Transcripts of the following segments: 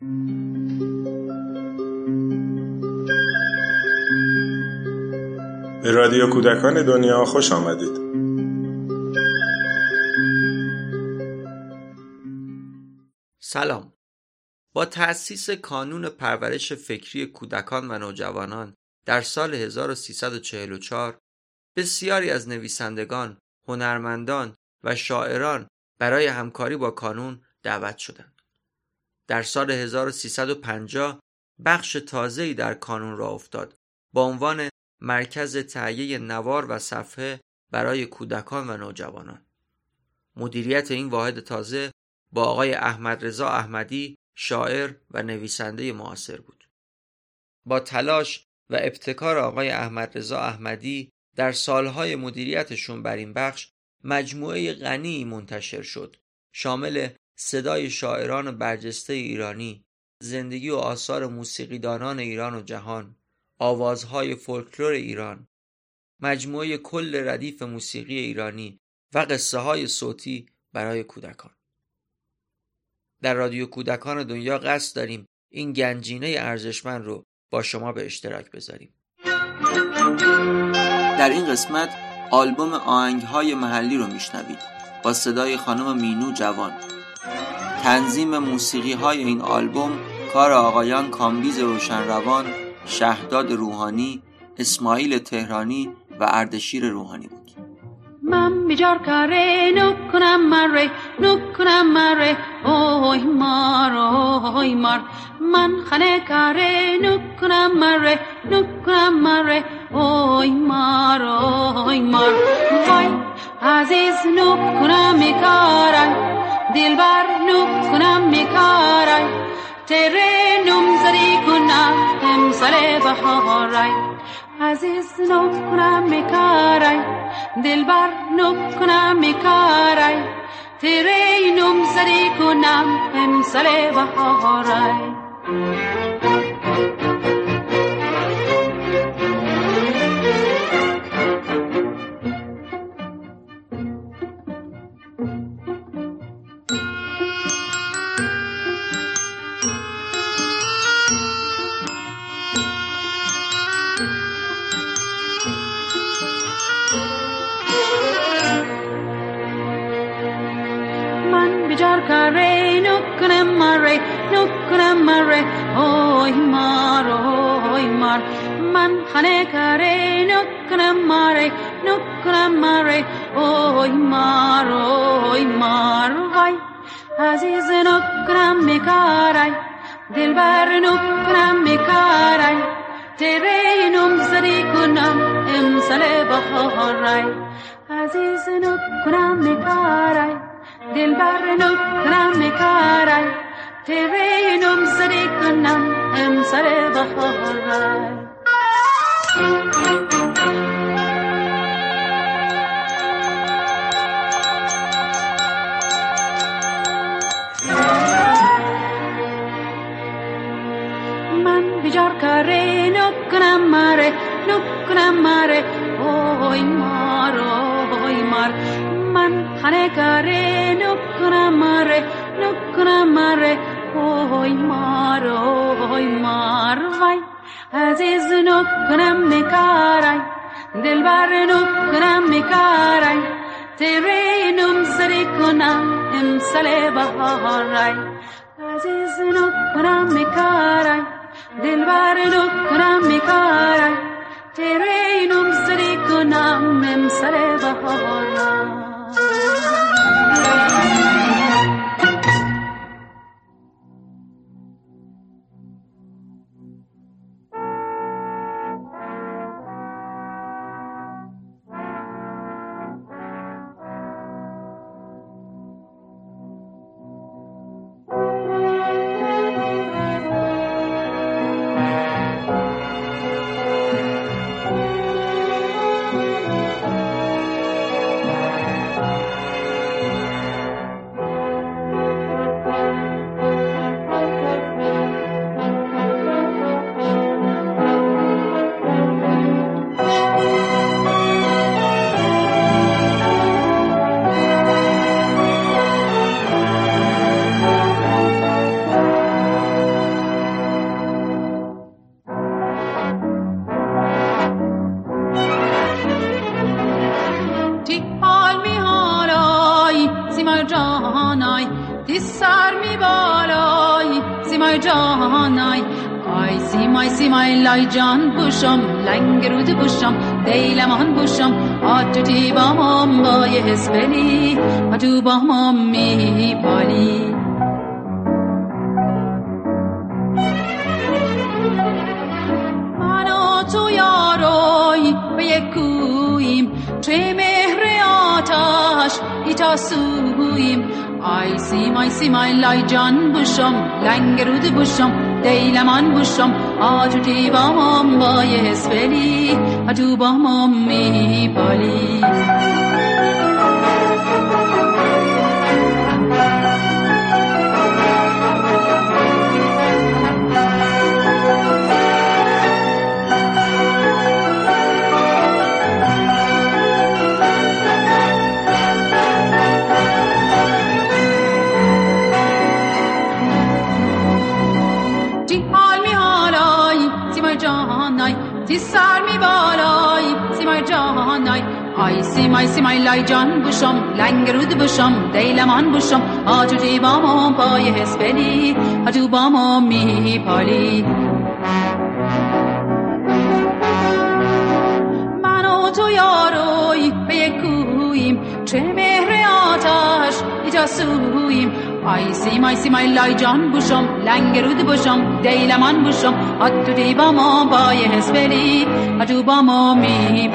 به رادیو کودکان دنیا خوش آمدید سلام با تأسیس کانون پرورش فکری کودکان و نوجوانان در سال 1344 بسیاری از نویسندگان، هنرمندان و شاعران برای همکاری با کانون دعوت شدند. در سال 1350 بخش تازه‌ای در کانون را افتاد با عنوان مرکز تهیه نوار و صفحه برای کودکان و نوجوانان. مدیریت این واحد تازه با آقای احمد رضا احمدی شاعر و نویسنده معاصر بود. با تلاش و ابتکار آقای احمد رضا احمدی در سالهای مدیریتشون بر این بخش مجموعه غنی منتشر شد شامل صدای شاعران برجسته ایرانی زندگی و آثار موسیقیدانان ایران و جهان آوازهای فولکلور ایران مجموعه کل ردیف موسیقی ایرانی و قصه های صوتی برای کودکان. در رادیو کودکان دنیا قصد داریم این گنجینه ارزشمند رو با شما به اشتراک بذاریم. در این قسمت آلبوم آهنگ های محلی رو میشنوید. با صدای خانم مینو جوان. تنظیم موسیقی های این آلبوم کار آقایان کامبیز روشنروان شهداد روحانی اسماعیل تهرانی و اردشیر روحانی بود. من بیجار کاره نکنم مره نکنم مره اوی مار اوی مار من خانه کاره نکنم مره نکنم مره اوی مار اوی مار وای عزیز نکنم میکارن دلبر نکنم میکارن تره نمزری کنم امسال بهارای عزیز نکنم میکارای دلبر نکنم میکارای تیره نمزری کنم امسال بهارای. mare, oi mar, oi mar, man hanekare nukra mare, nukra mare, oi mar, oi mar, vai, aziz nukra mekarai, dilbar nukra mekarai, tereinum zarikunam imsale baharai, aziz nukra mekarai, dilbar nukra mekarai, تیره نم سری کنم امسر بخارای من بیجار کاره نکنم ماره نکنم ماره. اوی مار اوی مار. من خانه کاره نکنم ماره. نکنم ماره اوی مار اوی مار وای عزیز نکنم میکارای دلبر نکنم میکارای تیره نم سری کنم امسال بهارای عزیز نکنم میکارای دلبر نکنم میکارای تیره نم سری کنم امسال بهارای سیمای جان بوشم لنگ رود بوشم دیلمان بوشم آتو با مام با یه حسبلی آتو با مام می پالی من و تو یاروی به یک کویم چه مهر آتش سویم آی سیمای سیمای لای جان بوشم لنگ بوشم دیلمان بوشم آتو تی با مام با یه حسبلی آتو با مام می بالی آی لنگ رود بوشم دیلمان بوشم آجو تی با ما پای حسبلی آجو با ما می پالی من و تو یاروی به یک کویم چه مهر آتش ایجا سویم آی سیمای سیمای لای جان بوشم لنگ رود بوشم دیلمان بوشم با ما با یه حسبلی آتو با ما می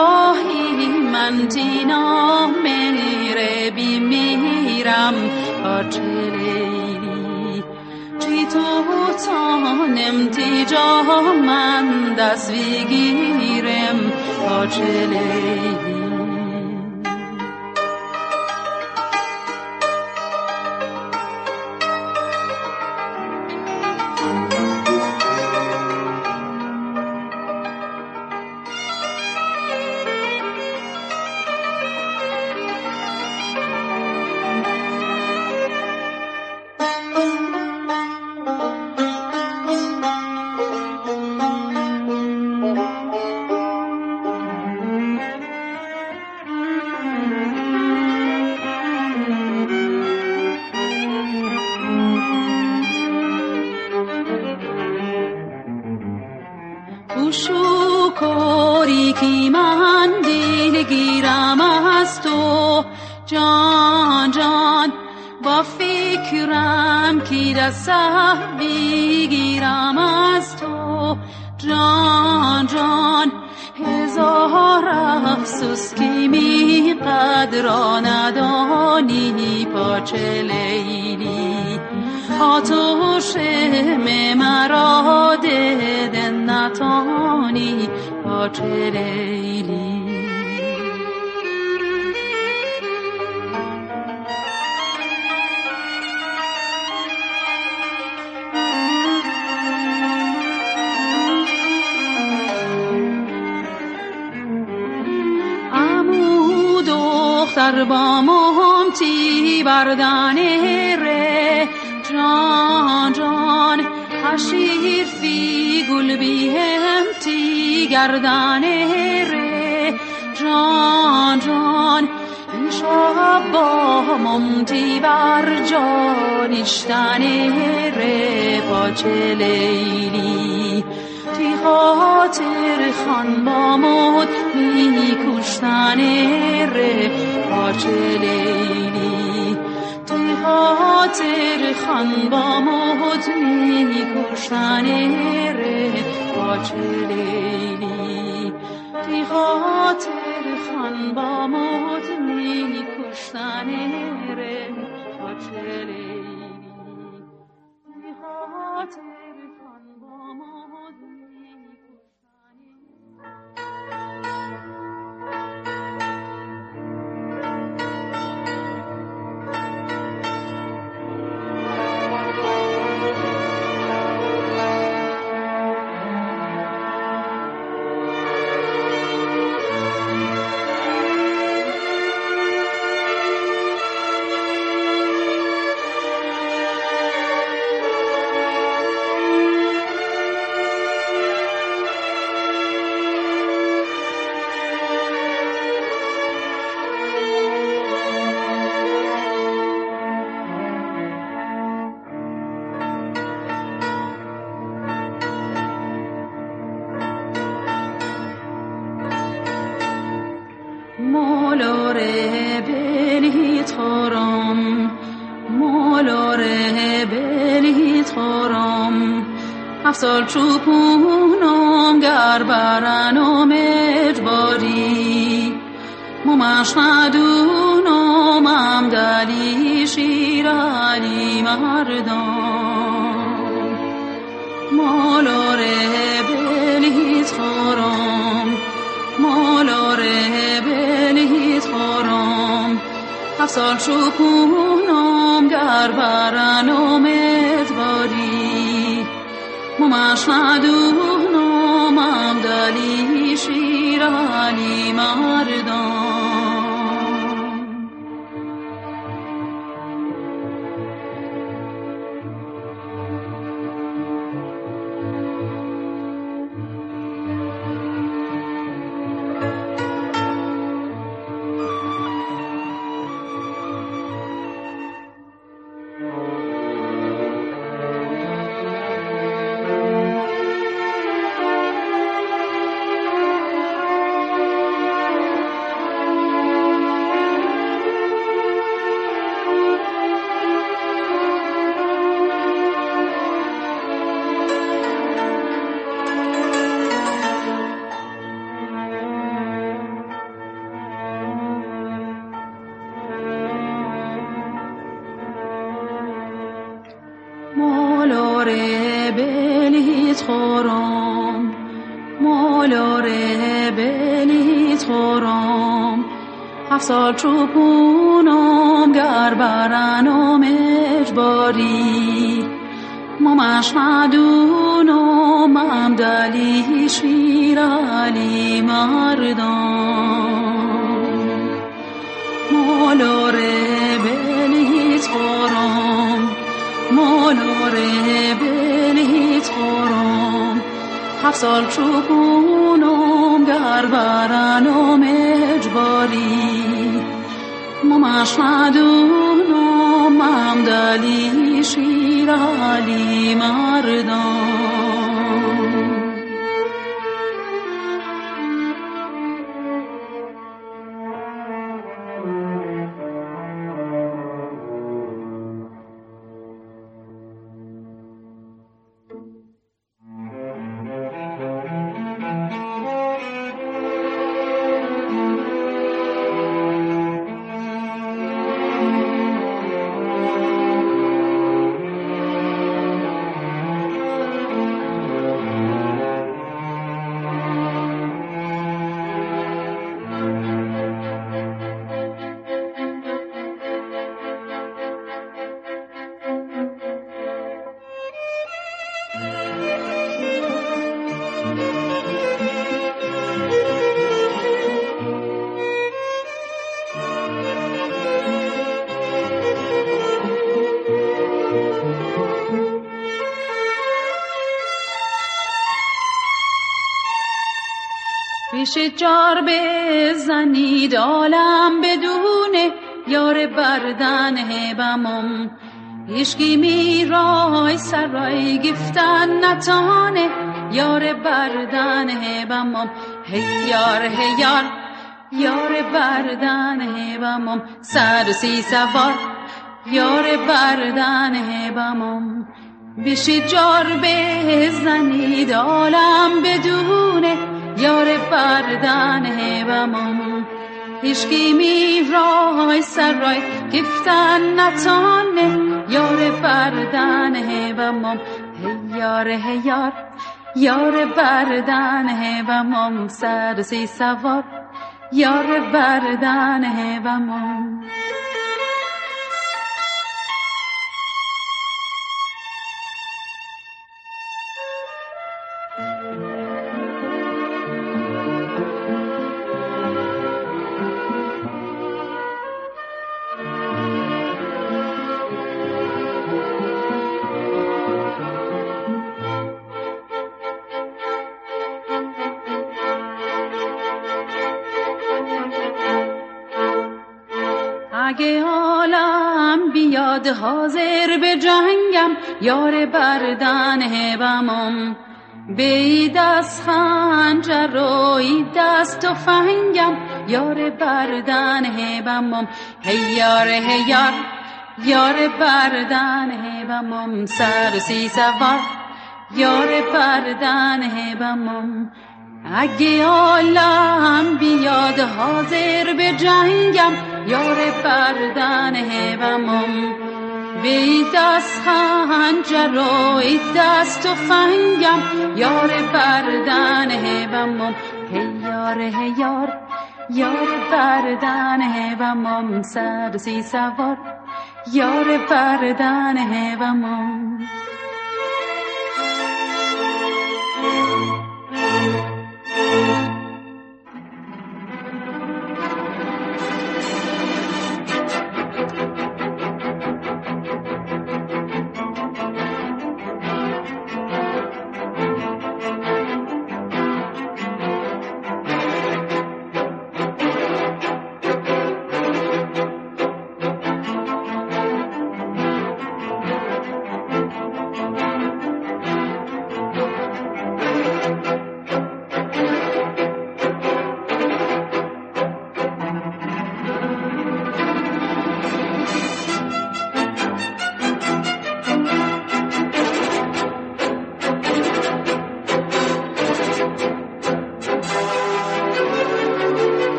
الهی من تی نامره بی میرم آچه لیلی چی تو تانم تی جا من دست بگیرم آچه خاطر خان با مد می کشتن ره پاچه لیلی تی خاطر خان با مد می کشتن ره پاچه لیلی تی خاطر خان با مد می کشتن ره پاچه لیلی تی خاطر افسال چوپونم گر برنم اجباری ممش ندونم ام دلی شیرالی مردم. مولاره بلی تارم مولاره بلی تارم هفت سال چوبونم گر برنم اجباری ممش ندونم ام دلی شیرالی جار بزنید عالم بدونه. یار بردن هبمم هیشگی میرای سرای گفتن نتانه. یار بردن هبمم هیار هیار یار. بردن هبمم سر سی سوار. یار بردن هبمم بیشی جار بزنید عالم بدونه. یار بردن هبمم هیشگی می سر رای گفتن نتانه. یار بردن هبمم هیار هیار یار. بردن هبمم سر سی سوار. یار بردن هبمم حاضر به جنگم یار بردن هبمم به دست خنجر و دست و فنگم یار بردن هبمم هیار هیار یار بردن هبمم سر سی سوار یار بردن هبمم اگه عالم بیاد حاضر به جنگم یار بردن هبمم به دست خنجر و دست و فنگم. یار بردن هبمم هیار هیار یار. بردن هبمم سر سی سوار. یار بردن هر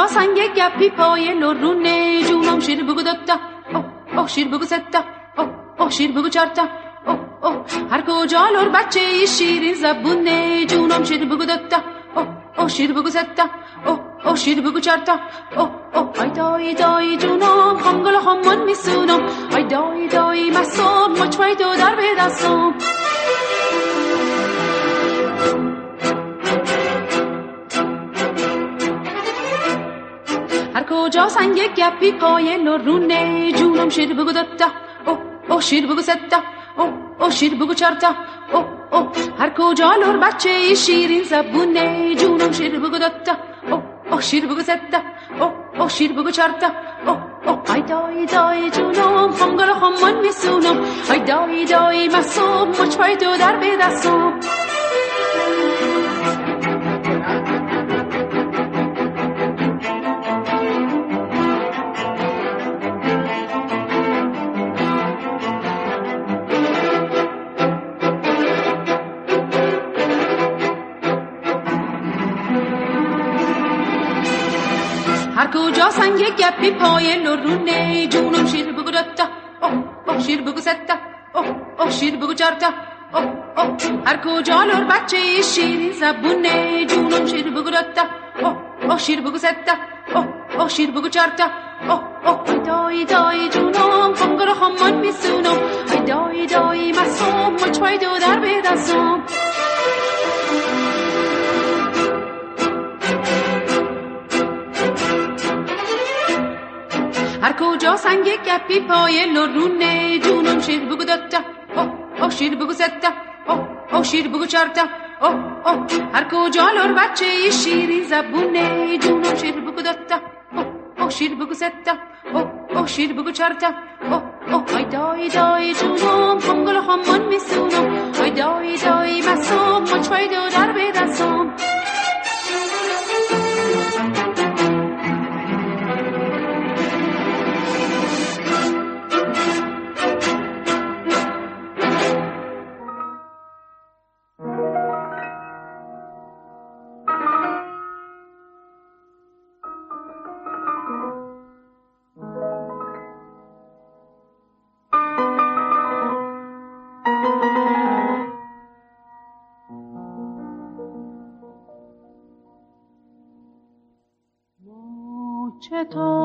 کجا سنگ گپی پای لرونه جونم شیر بگو دتا اوه اوه شیر بگو ستا. اوه اوه شیر بگو چارتا اوه اوه هر کجا لر بچه شیرین زبونه جونم شیر بگو دتا اوه اوه شیر بگو ستا. اوه اوه شیر بگو چارتا اوه اوه ای دای دای جونم خمگل خمون میسونم. ای دای دای مسوم مچمای دو در به دستم. کجا سنگ گپی پای لرونه جونم شیر بگو دتا او او شیر بگو ستا. او او شیر بگو چارتا. او او هر کجا لر بچه شیرین زبونه؟ جونم شیر بگو دتا او او شیر بگو ستا. او او شیر بگو چارتا. او او ای دای دای جونم خمگل خمون میسونم. ای دای دای مسوم مچ پای تو در به کجا سنگ گپی پای لرونه جونم شیر بگو دتا اوه شیر بگو ستا. اوه شیر بگو چارتا اوه هر کجا لور بچه شیرین زبونه؟ جونم شیر بگو دتا اوه شیر بگو ستا. اوه شیر بگو چارتا اوه اوه دای دای جونم کنگر همان میسونم. دای دای مسوم مچ دو در بدستم هر کجا سنگ گپی پای لرونه جونم شیر بگو دتا اوه او شیر بگو ستا. اوه او شیر بگو چارتا اوه اوه هر کجا لور بچه شیری زبونه جونم شیر بگو دتا اوه او شیر بگو ستا. اوه او شیر بگو چارتا اوه اوه ای دای دای جونم کنگل همان میسونم. ای دای دای مسوم مچوی دو در بدستم آسمون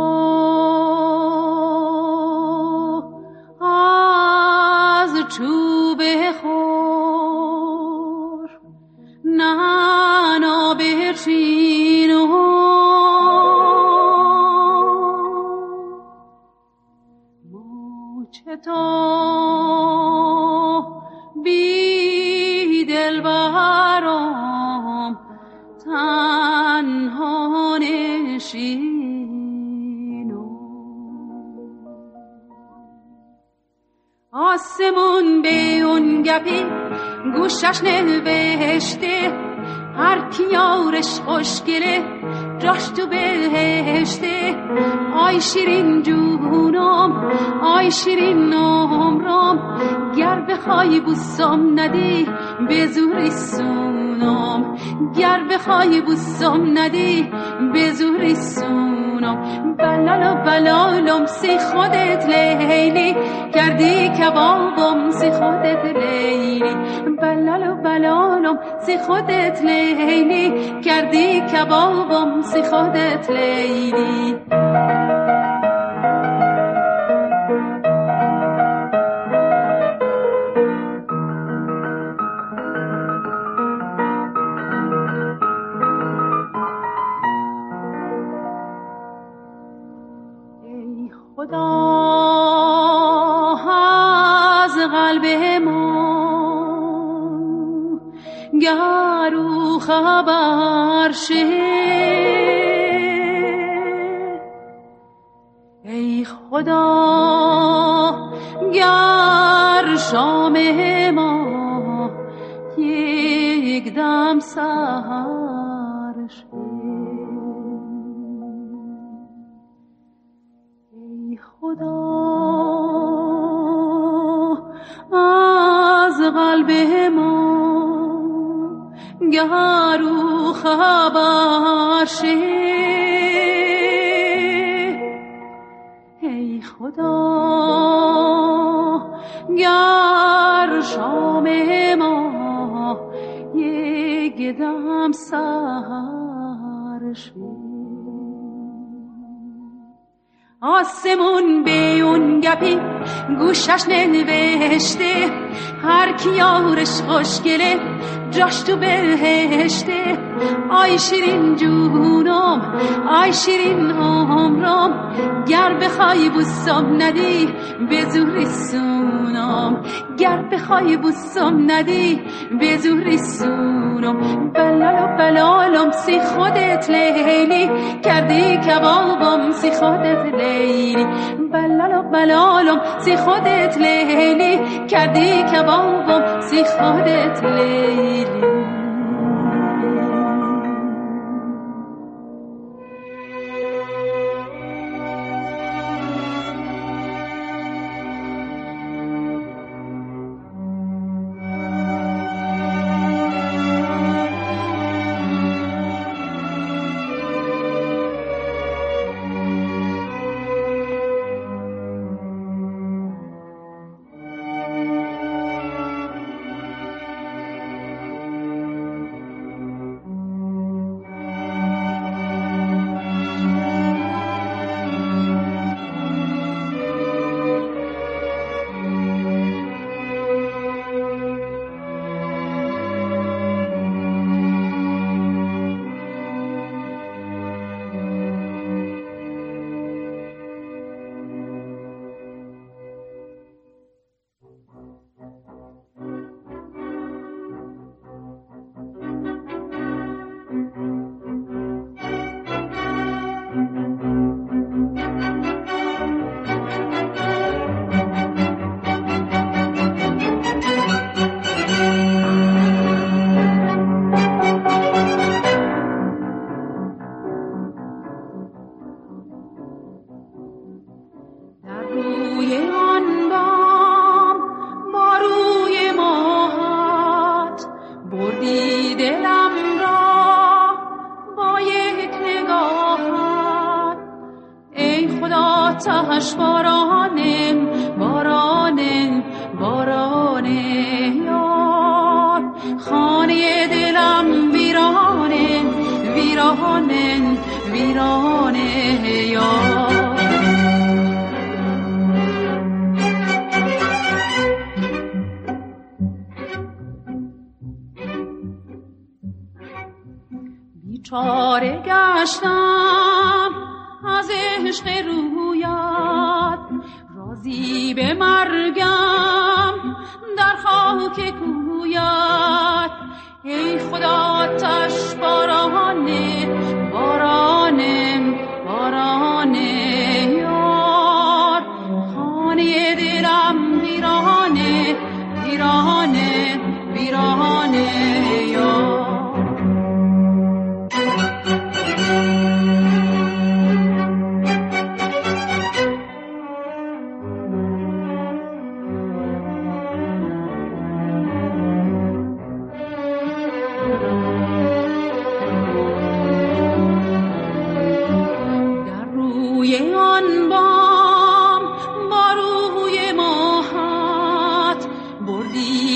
بخوای بوسم ندی به زوری سونم بلال بلالم سی خودت لیلی. کردی کبابم سی خودت لیلی. بلال بلالم سی خودت لیلی. کردی کبابم سی خودت لیلی. خبر ای خدا گر شام ما یک دم سهر ای خدا از قلب ما گهرو خبر ای خدا گر شام ما یک دم سهر آسمون به اون گپی گوشش نوشته هر کیارش خوشگله جاش تو بهشته. آی شیرین جونم آی شیرین عمرم گر بخوای بوسم ندی به زوری سونم گر بخوای بوسم ندی به زوری سونم بلال و بلالم سی خودت لیلی کردی کبابم سی خودت لیلی. بلال و بلالم سی خودت لیلی کردی کبابم سی خودت لیلی.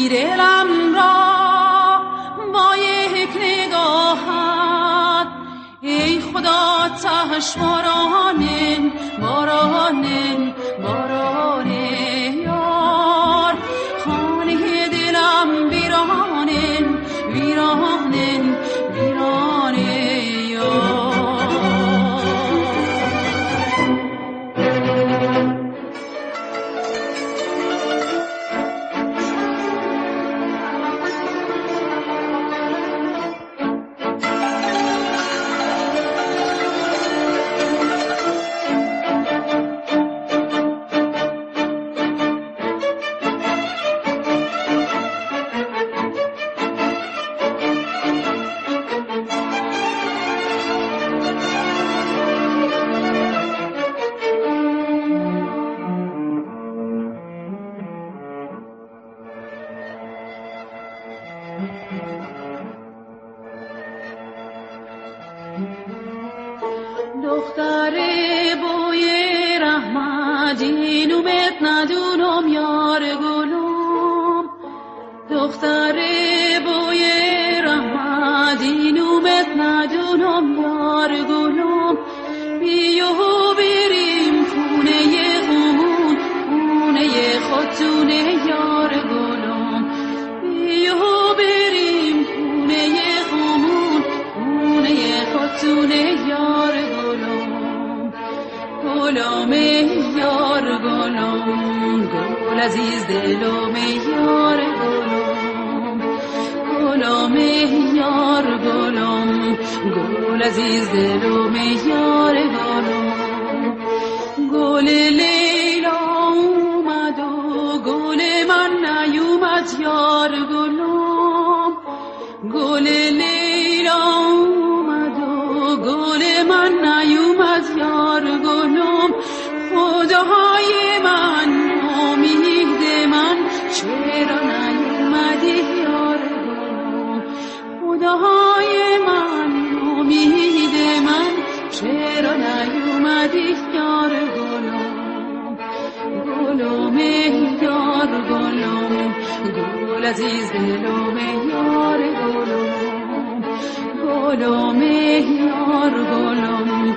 دلم را با یک نگاهت. ای خدا تهش بارانن بارانن عزیز دلو یار گلم گلو یار گلم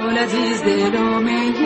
گل عزیز دلو یار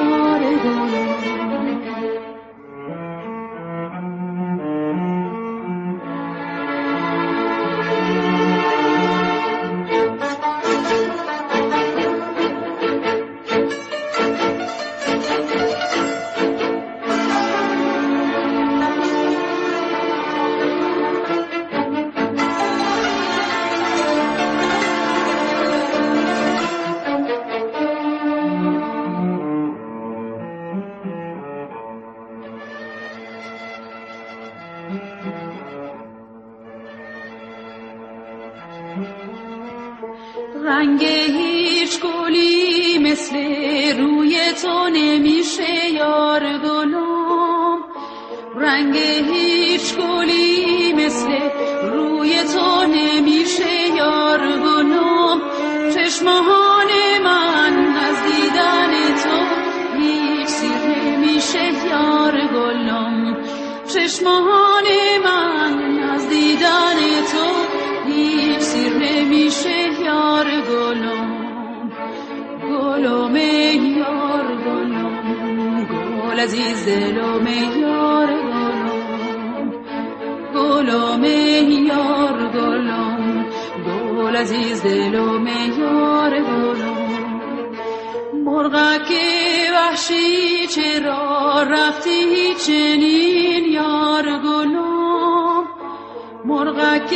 مرغک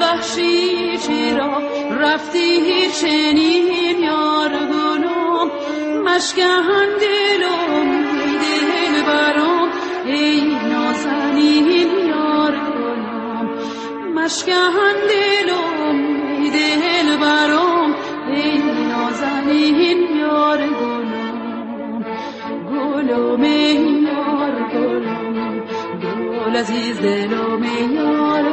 وحشی چرا رفتی چنین یار گلم مشکهن دلم دل برام ای نازنین یار گلم مشکهن دلم دل برام ای نازنین یار گلم گلم یار گلم گل عزیز دلم یار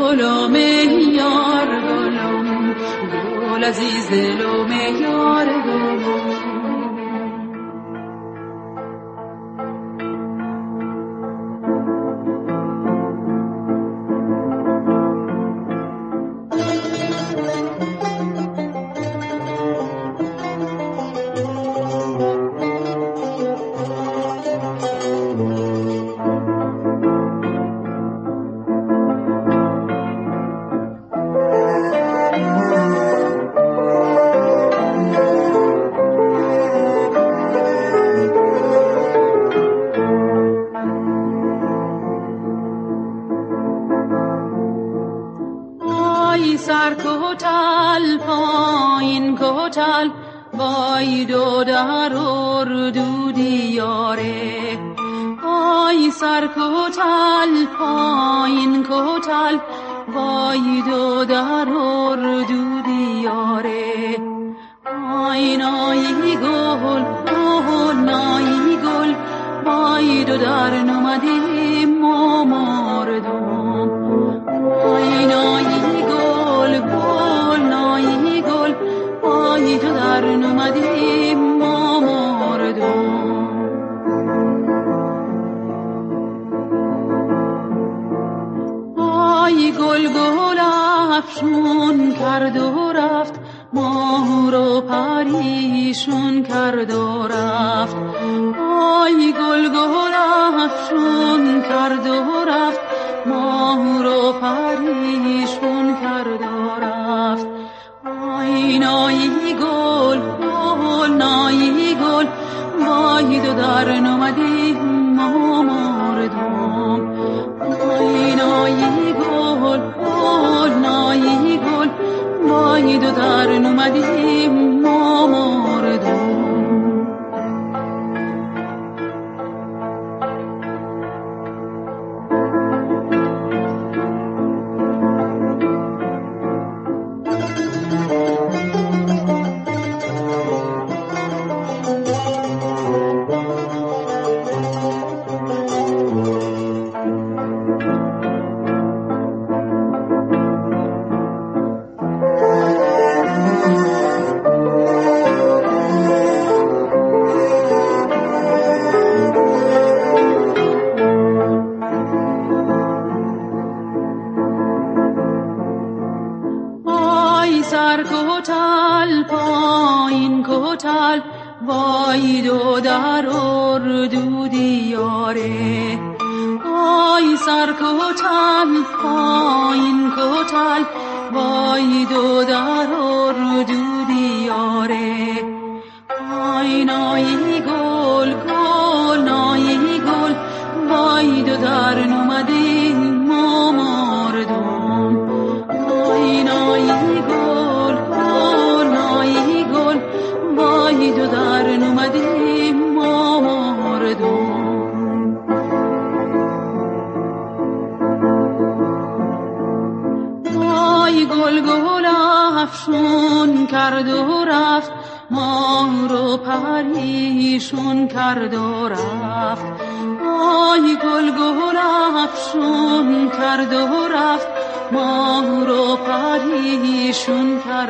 گلم یار گلم گل عزیز دلم یار گلم رفت. آی گل افشون کرد و رفت. ماه رو پریشون کرد و رفت. آی نایی گل گل نایی گل. وای دو در نمدی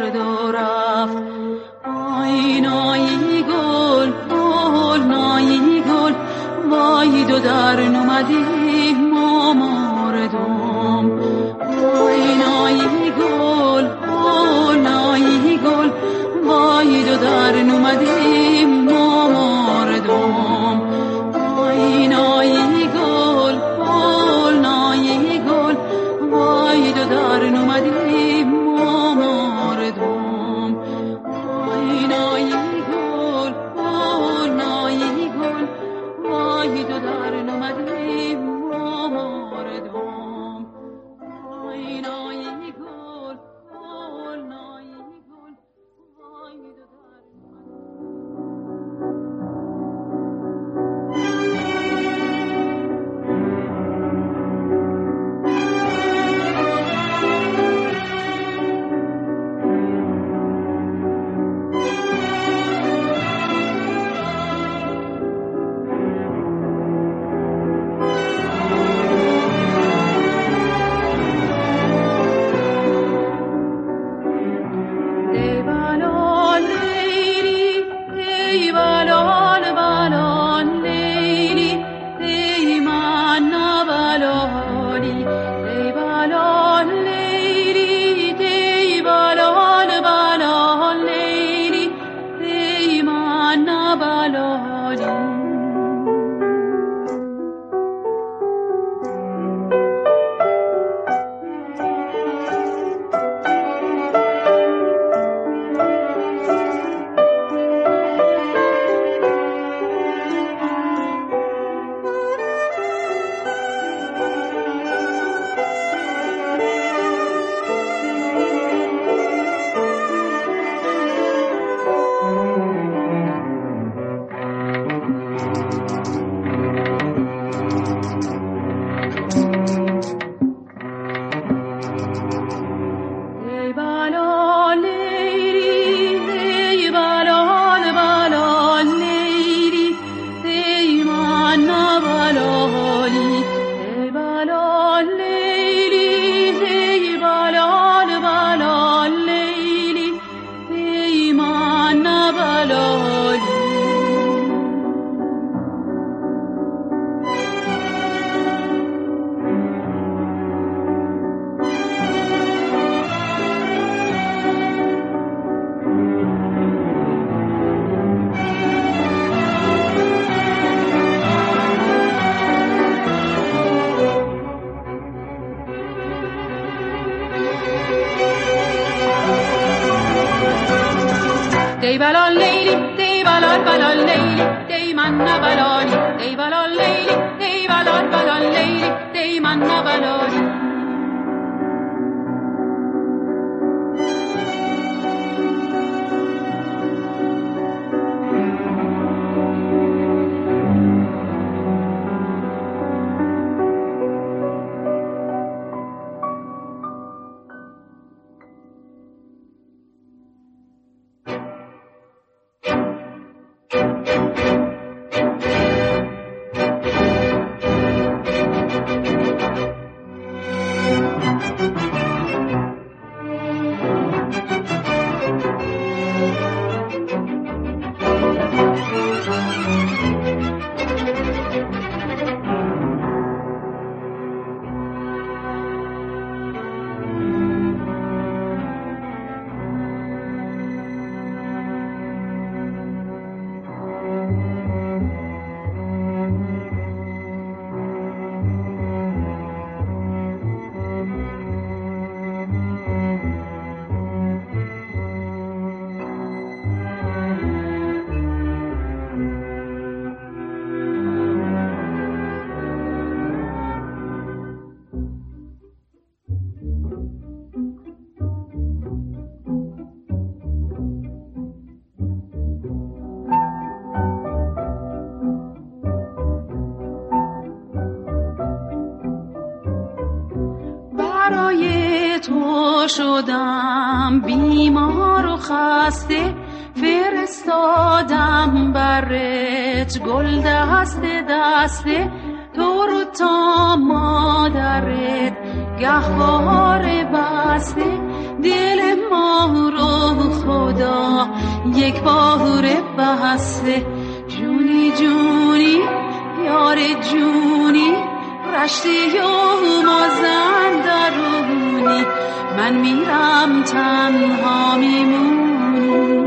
کرد و رفت. آی نایی گل گل نایی گل وای دو در نمدی ما مردم آی نایی گل گل نایی گل شدم بیمار و خسته فرستادم برت گل دسته دسته. تو رو تا مادرت گهوار بسته. دل ما رو خدا یک بار بسته. جونی جونی یار جونی رشتی و مازن درونی. من میرم تنها میمونی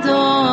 adore.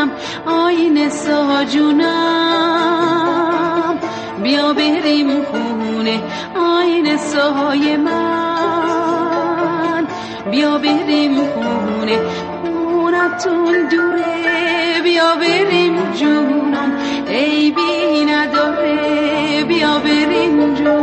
کنم آینه سا جونم بیا بریم خونه. آینه سای من. بیا بریم خونه. خونتون دوره. بیا بریم جونم. ای بی نداره بیا بریم جونم.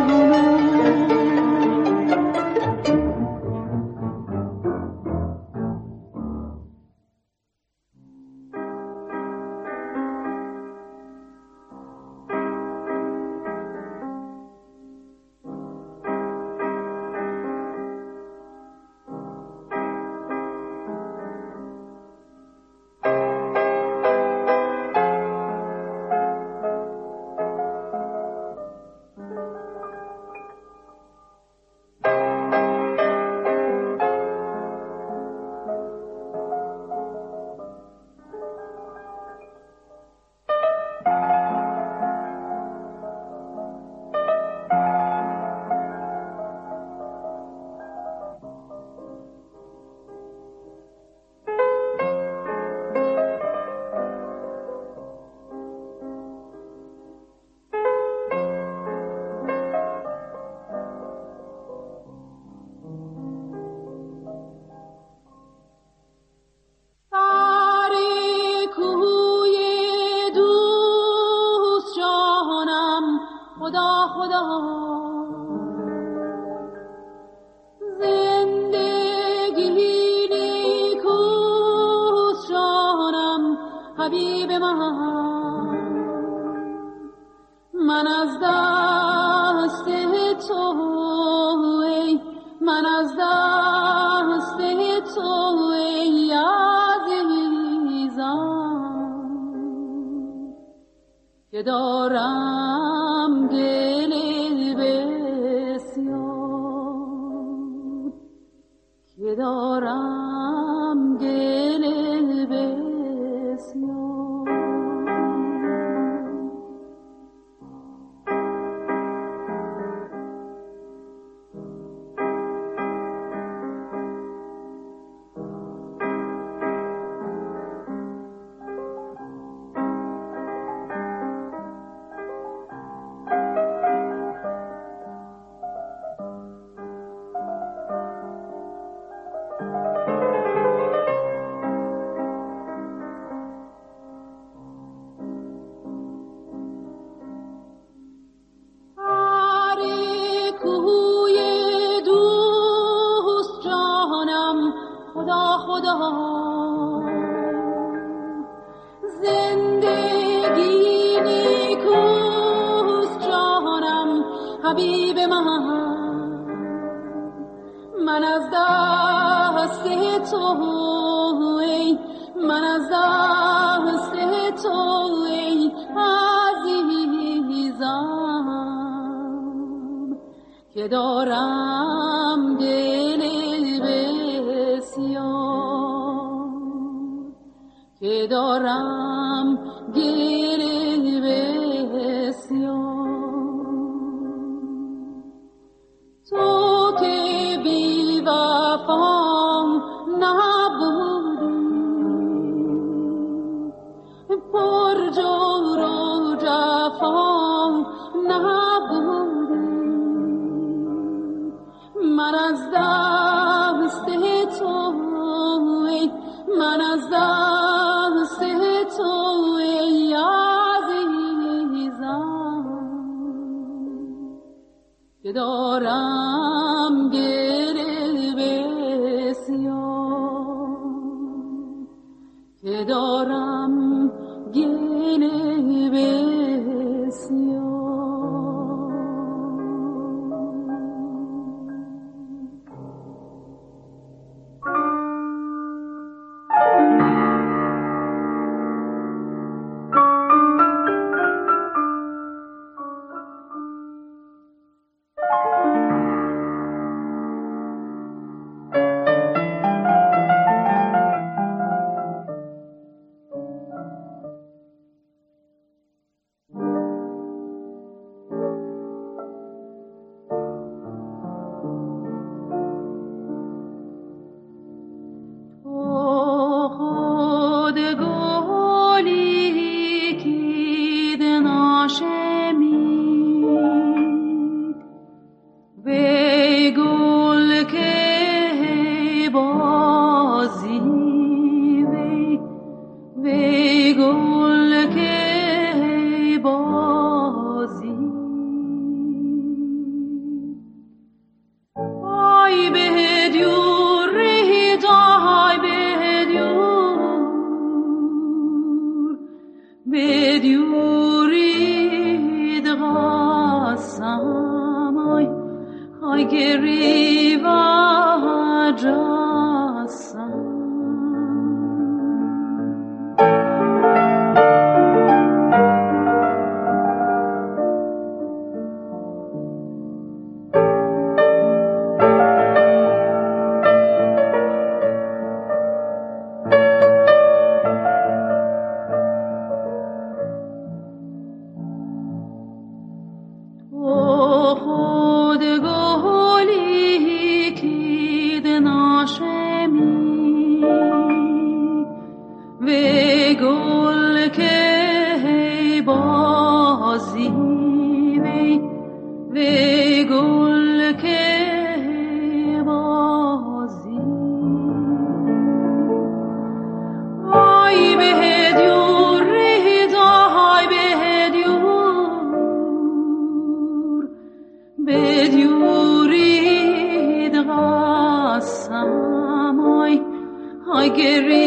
دارم. forgive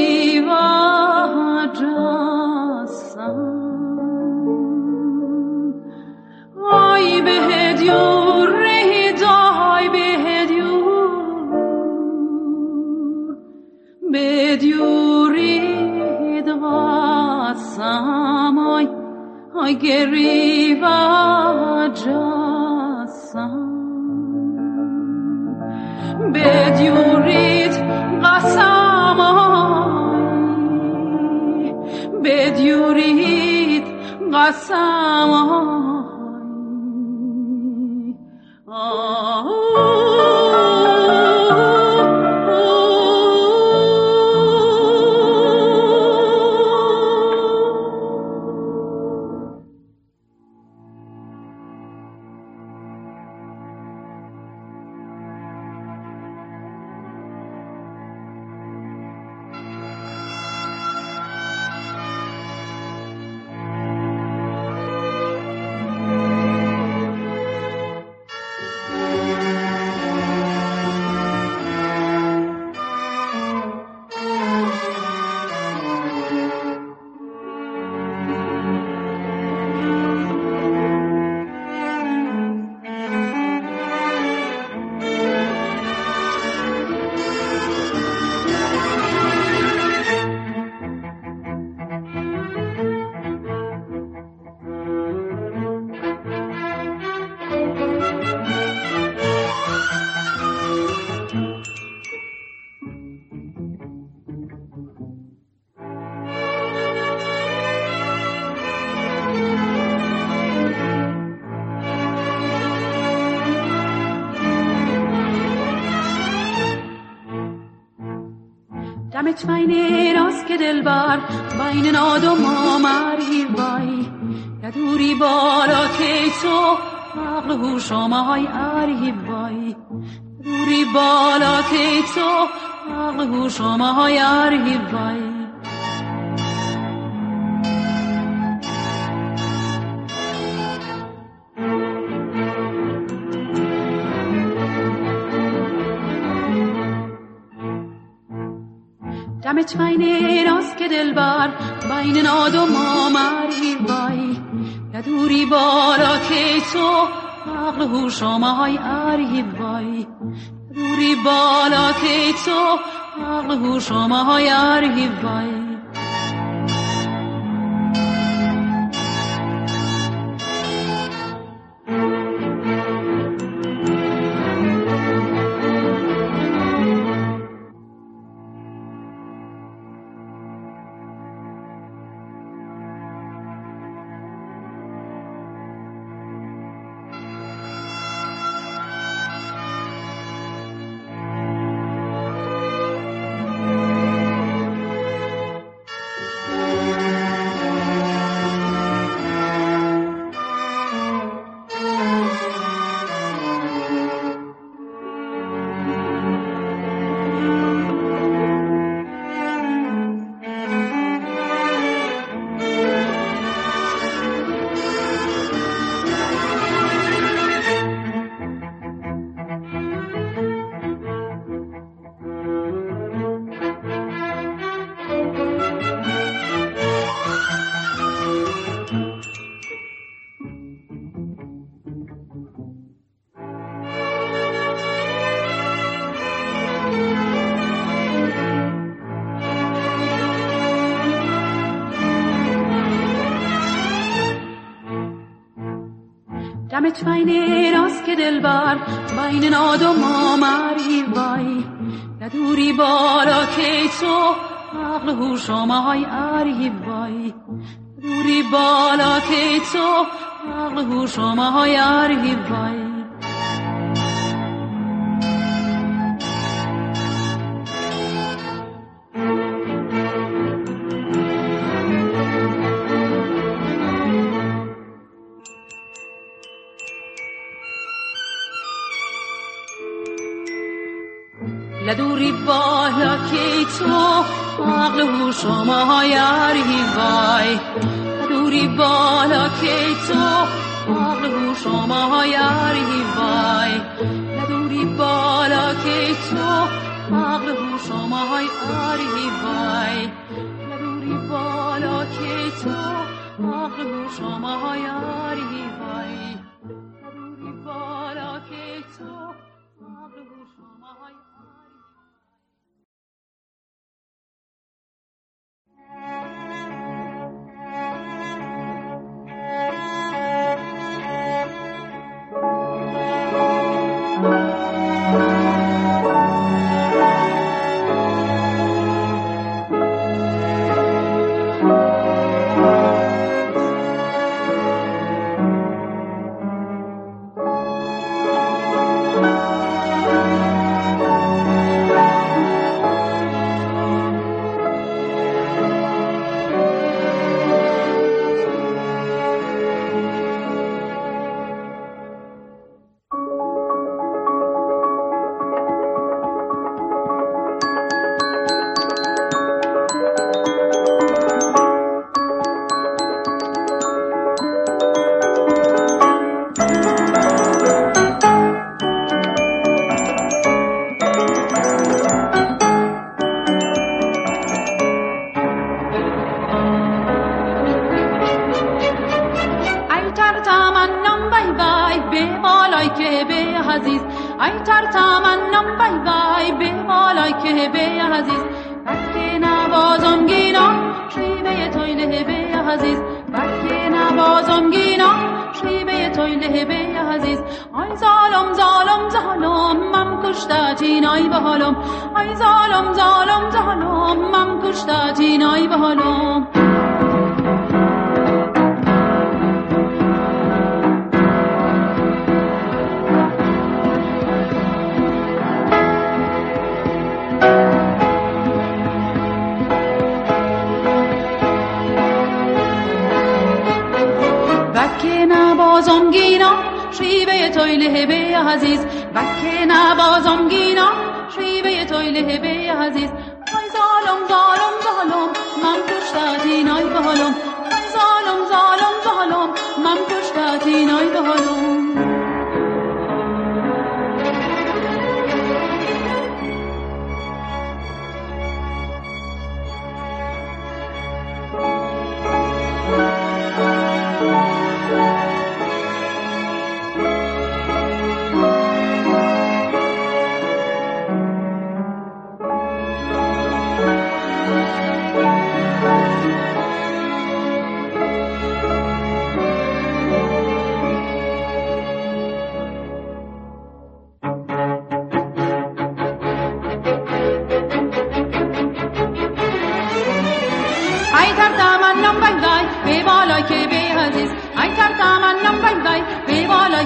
دمت بین راست که دلبر بین ناد و مامری وای. دوری بالا که تو عقل هوش های اری وای. دوری بالا که تو عقل هوش های اری وای. بین راست که دلبر بین ناد و مامری وای دوری بالا که تو عقل هوش های اری وای دوری بالا که تو عقل هوش های اری وای بین راست که دلبر بین ناد و مامری وای. ندوری بالا که تو عقل هوش های اری وای. دوری بالا که تو عقل هوش های اری وای. تو عقل و شما یاری وای. لدوری بالا که تو عقل و شما یاری وای. لدوری بالا که تو عقل و شما یاری وای. لدوری بالا که تو عقل و شما یاری وای. لدوری بالا که تو عقل و شما ای تر تمنم بای بای به بالای که به عزیز ای تر تمنم بای بای به بالای که به عزیز بلکه نبازم گینا شیبه تویله به عزیز بلکه نبازم گینا شیبه تویله به عزیز ای زالم زالم ظالم من کشتاتین نای به حالم ای زالم ظالم ظالم من کشتاتین ای به حالم تویله به عزیز بکه نبازم گینا شیوه تویله به عزیز. ای ظالم ظالم ظالم من کشته دینای به حالم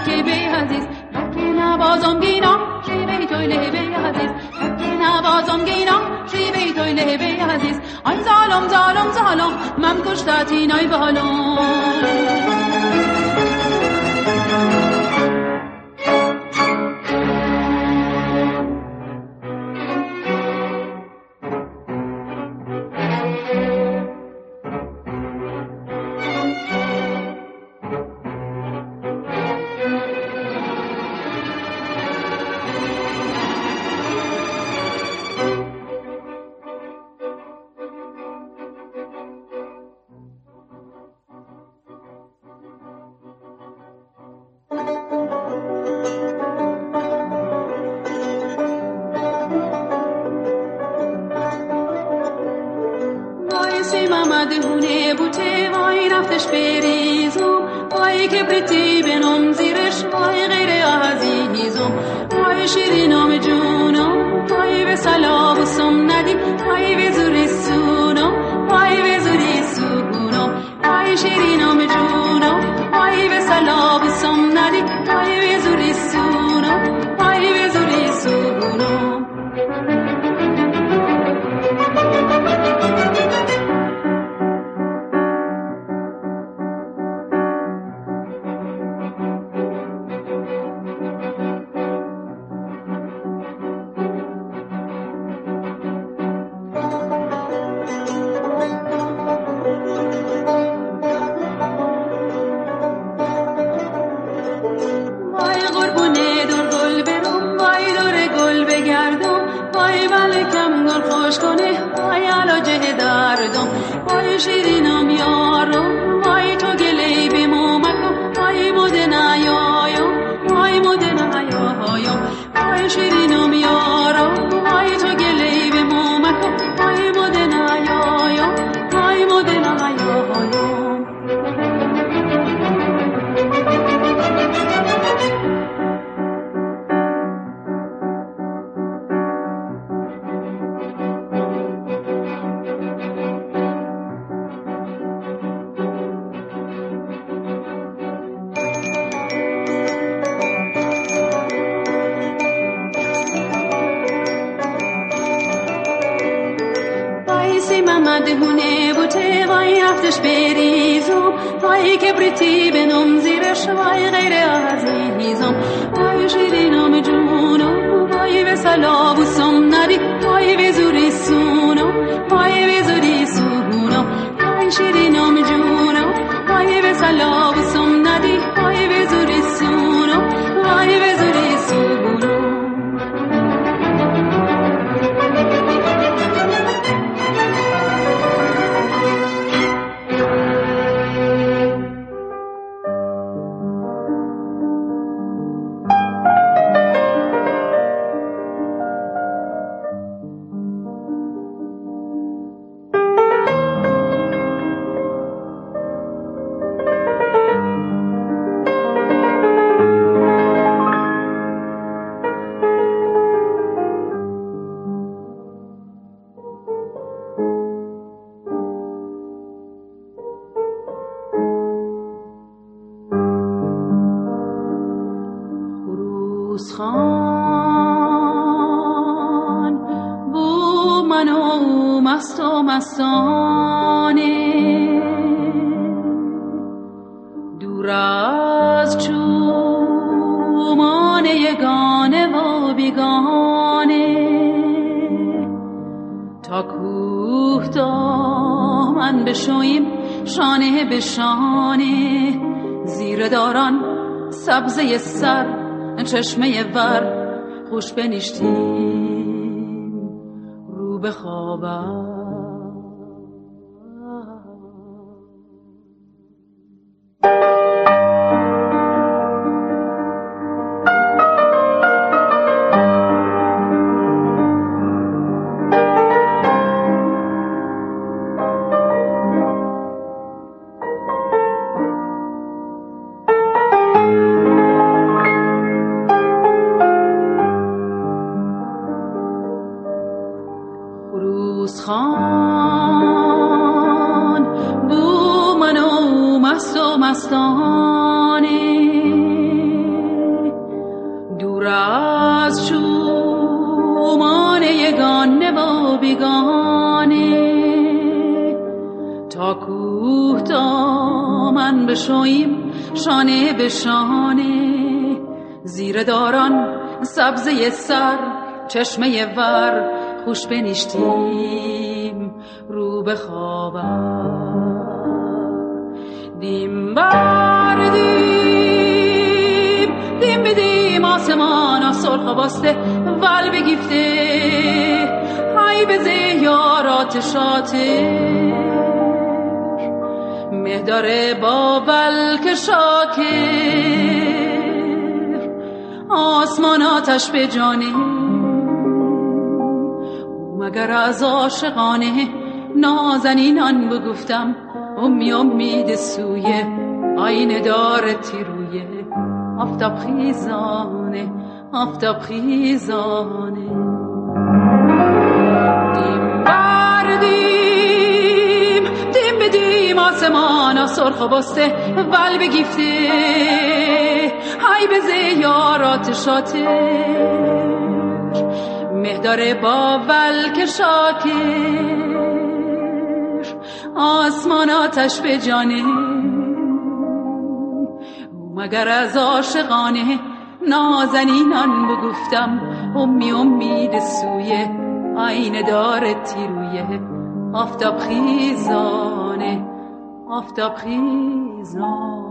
که به عزیز بکی نوازم گینا شیوه توی به عزیز بکی نوازم گینا شیوه توی به عزیز آی ظالم ظالم ظالم من کشتاتی نای بالم. سیمم مدهونه بوته وای هفتش بریزم وای کبریتی به نم زیرش وای غیر عزیزم وای شیرینام جونم وای به سلا بوسم نری. سبزه سر چشمه ور خوش بنیشتیم سبزه سر چشمه ور خوش بنشتیم رو به دیم بردیم دیم بدیم آسمان سرخ باسته ول بگیفته. های به زیارات شاته مهداره با ول شاکر. آسمان آتش به جانه. مگر از عاشقانه نازنینان بگفتم امی امید سوی آین دار تیروی آفتاب خیزانه آفتاب خیزانه. دیم بردیم دیم بدیم آسمان سرخ و بسته ول بگیفته های به زیارات شاته مهدار با ولک شاکر. آسمان آتش به جانه. مگر از عاشقانه نازنینان بگفتم امی امید سوی آینه دار تیرویه آفتاب خیزانه. آفتاب خیزانه.